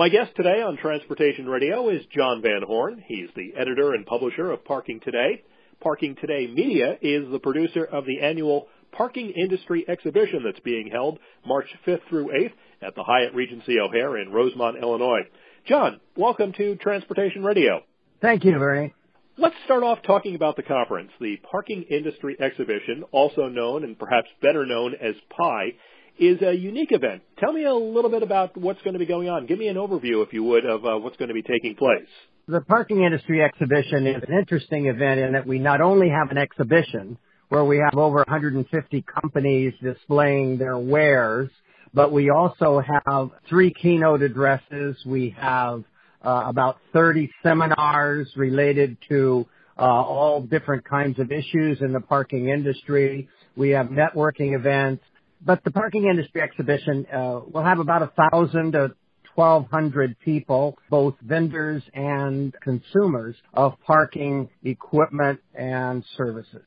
My guest today on Transportation Radio is John Van Horn. He's the editor and publisher of Parking Today. Parking Today Media is the producer of the annual Parking Industry Exhibition that's being held March 5th through 8th at the Hyatt Regency O'Hare in Rosemont, Illinois. John, welcome to Transportation Radio. Thank you, Bernie. Let's start off talking about the conference. The Parking Industry Exhibition, also known and perhaps better known as PIE, is a unique event. Tell me a little bit about what's going to be going on. Give me an overview, if you would, of uh, what's going to be taking place. The Parking Industry Exhibition is an interesting event in that we not only have an exhibition where we have over 150 companies displaying their wares, but we also have three keynote addresses. We have uh, about 30 seminars related to uh, all different kinds of issues in the parking industry. We have networking events but the parking industry exhibition uh, will have about a thousand to 1,200 people, both vendors and consumers of parking equipment and services.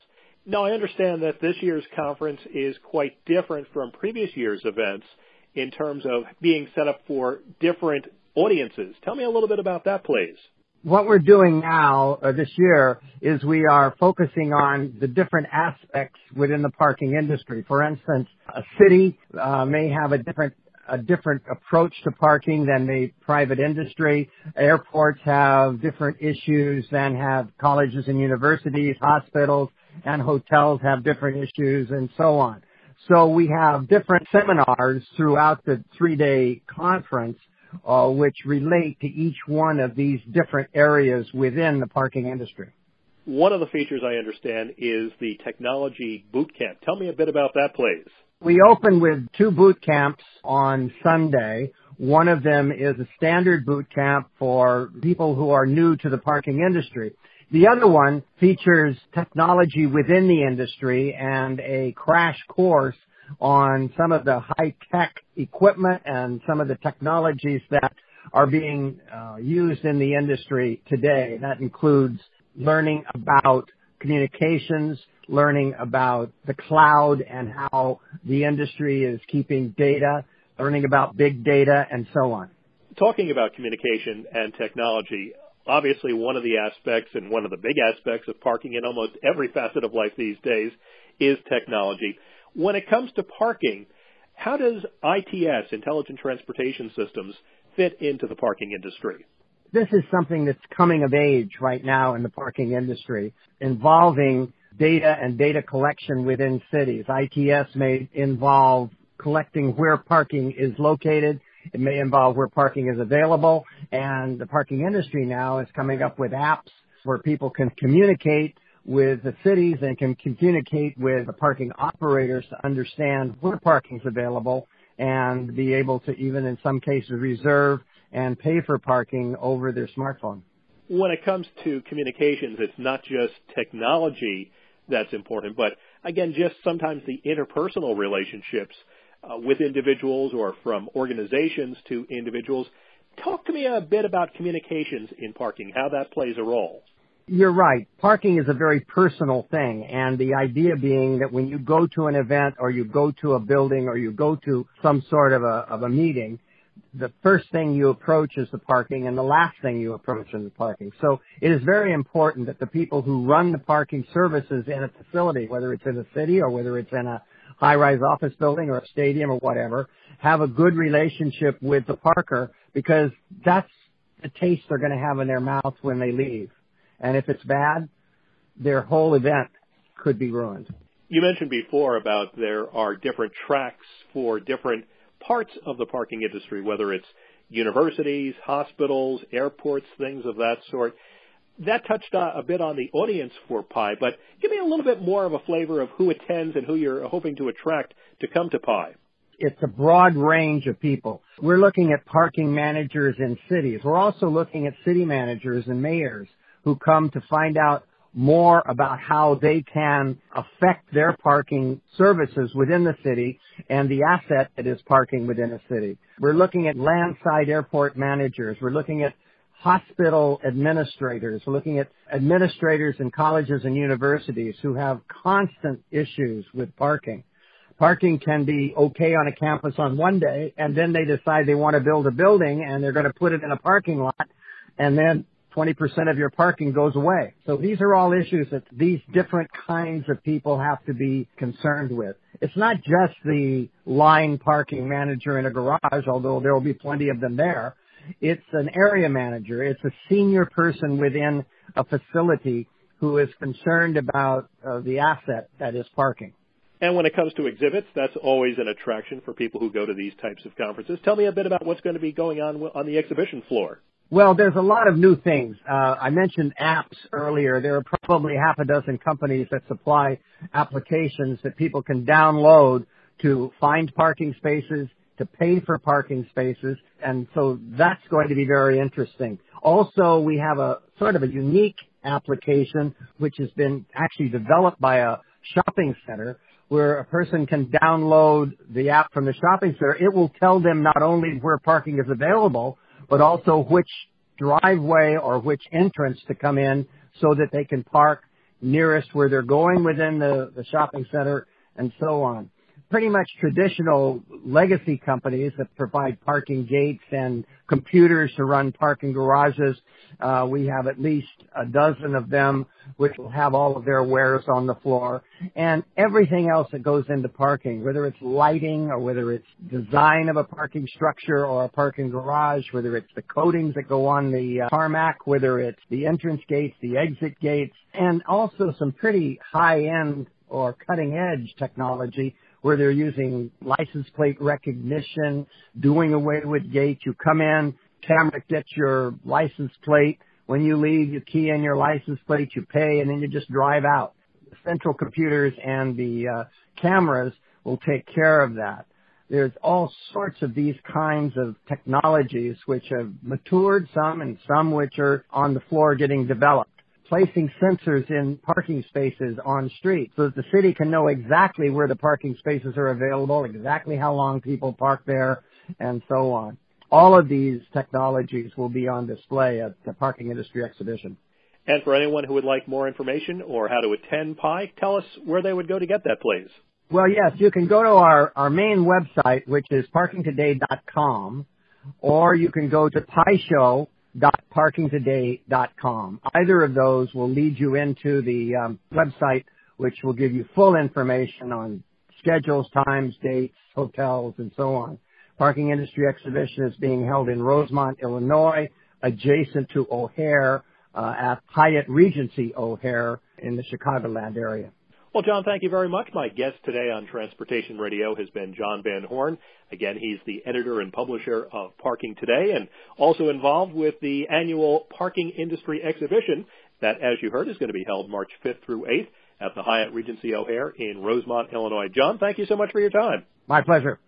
Now, I understand that this year's conference is quite different from previous year's events in terms of being set up for different audiences. Tell me a little bit about that, please what we're doing now uh, this year is we are focusing on the different aspects within the parking industry. For instance, a city uh, may have a different a different approach to parking than the private industry. Airports have different issues than have colleges and universities, hospitals and hotels have different issues and so on. So we have different seminars throughout the three day conference uh, which relate to each one of these different areas within the parking industry. One of the features I understand is the technology boot camp. Tell me a bit about that, please. We open with two boot camps on Sunday. One of them is a standard boot camp for people who are new to the parking industry. The other one features technology within the industry and a crash course on some of the high-tech equipment and some of the technologies that are being uh, used in the industry today. That includes learning about communications, learning about the cloud and how the industry is keeping data, learning about big data, and so on. Talking about communication and technology, obviously one of the aspects and one of the big aspects of parking in almost every facet of life these days is technology. When it comes to parking, how does ITS, Intelligent Transportation Systems, fit into the parking industry? This is something that's coming of age right now in the parking industry, involving data and data collection within cities. ITS may involve collecting where parking is located. It may involve where parking is available. And the parking industry now is coming up with apps where people can communicate with the cities and can communicate with the parking operators to understand where parking is available and be able to even in some cases reserve and pay for parking over their smartphone. When it comes to communications, it's not just technology that's important, but again, just sometimes the interpersonal relationships uh, with individuals or from organizations to individuals. Talk to me a bit about communications in parking, how that plays a role. You're right. Parking is a very personal thing. And the idea being that when you go to an event or you go to a building or you go to some sort of a, of a meeting, the first thing you approach is the parking and the last thing you approach is the parking. So it is very important that the people who run the parking services in a facility, whether it's in a city or whether it's in a high-rise office building or a stadium or whatever, have a good relationship with the parker because that's the taste they're going to have in their mouth when they leave. And if it's bad, their whole event could be ruined. You mentioned before about there are different tracks for different parts of the parking industry, whether it's universities, hospitals, airports, things of that sort. That touched uh, a bit on the audience for PIE, but give me a little bit more of a flavor of who attends and who you're hoping to attract to come to PIE It's a broad range of people. We're looking at parking managers in cities. We're also looking at city managers and mayors who come to find out more about how they can affect their parking services within the city and the asset that is parking within a city. We're looking at landside airport managers. We're looking at hospital administrators. We're looking at administrators in colleges and universities who have constant issues with parking. parking can be okay on a campus on one day and then they decide they want to build a building and they're going to put it in a parking lot and then 20% of your parking goes away. So these are all issues that these different kinds of people have to be concerned with. It's not just the line parking manager in a garage, although there will be plenty of them there. It's an area manager. It's a senior person within a facility who is concerned about uh, the asset that is parking. And when it comes to exhibits, that's always an attraction for people who go to these types of conferences. Tell me a bit about what's going to be going on on the exhibition floor. Well, there's a lot of new things. Uh, I mentioned apps earlier. There are probably half a dozen companies that supply applications that people can download to find parking spaces, to pay for parking spaces, and so that's going to be very interesting. Also, we have a sort of a unique application which has been actually developed by a shopping center where a person can download the app from the shopping center. It will tell them not only where parking is available, but also which driveway or which entrance to come in so that they can park nearest where they're going within the, the shopping center and so on pretty much traditional legacy companies that provide parking gates and computers to run parking garages. Uh, we have at least a dozen of them which will have all of their wares on the floor and everything else that goes into parking, whether it's lighting or whether it's design of a parking structure or a parking garage, whether it's the coatings that go on the uh, tarmac, whether it's the entrance gates, the exit gates, and also some pretty high-end or cutting edge technology where they're using license plate recognition, doing away with gates. You come in, camera gets your license plate. When you leave, you key in your license plate, you pay, and then you just drive out. The central computers and the uh, cameras will take care of that. There's all sorts of these kinds of technologies which have matured some and some which are on the floor getting developed placing sensors in parking spaces on streets so that the city can know exactly where the parking spaces are available, exactly how long people park there, and so on. All of these technologies will be on display at the Parking Industry Exhibition. And for anyone who would like more information or how to attend PIE, tell us where they would go to get that, please. Well, yes, you can go to our, our main website, which is parkingtoday.com, or you can go to PIE Show parkingtoday.com. Either of those will lead you into the um, website, which will give you full information on schedules, times, dates, hotels, and so on. Parking Industry Exhibition is being held in Rosemont, Illinois, adjacent to O'Hare uh, at Hyatt Regency O'Hare in the Chicagoland area. Well, John, thank you very much. My guest today on Transportation Radio has been John Van Horn. Again, he's the editor and publisher of Parking Today and also involved with the annual Parking Industry Exhibition that, as you heard, is going to be held March 5th through 8th at the Hyatt Regency O'Hare in Rosemont, Illinois. John, thank you so much for your time. My pleasure.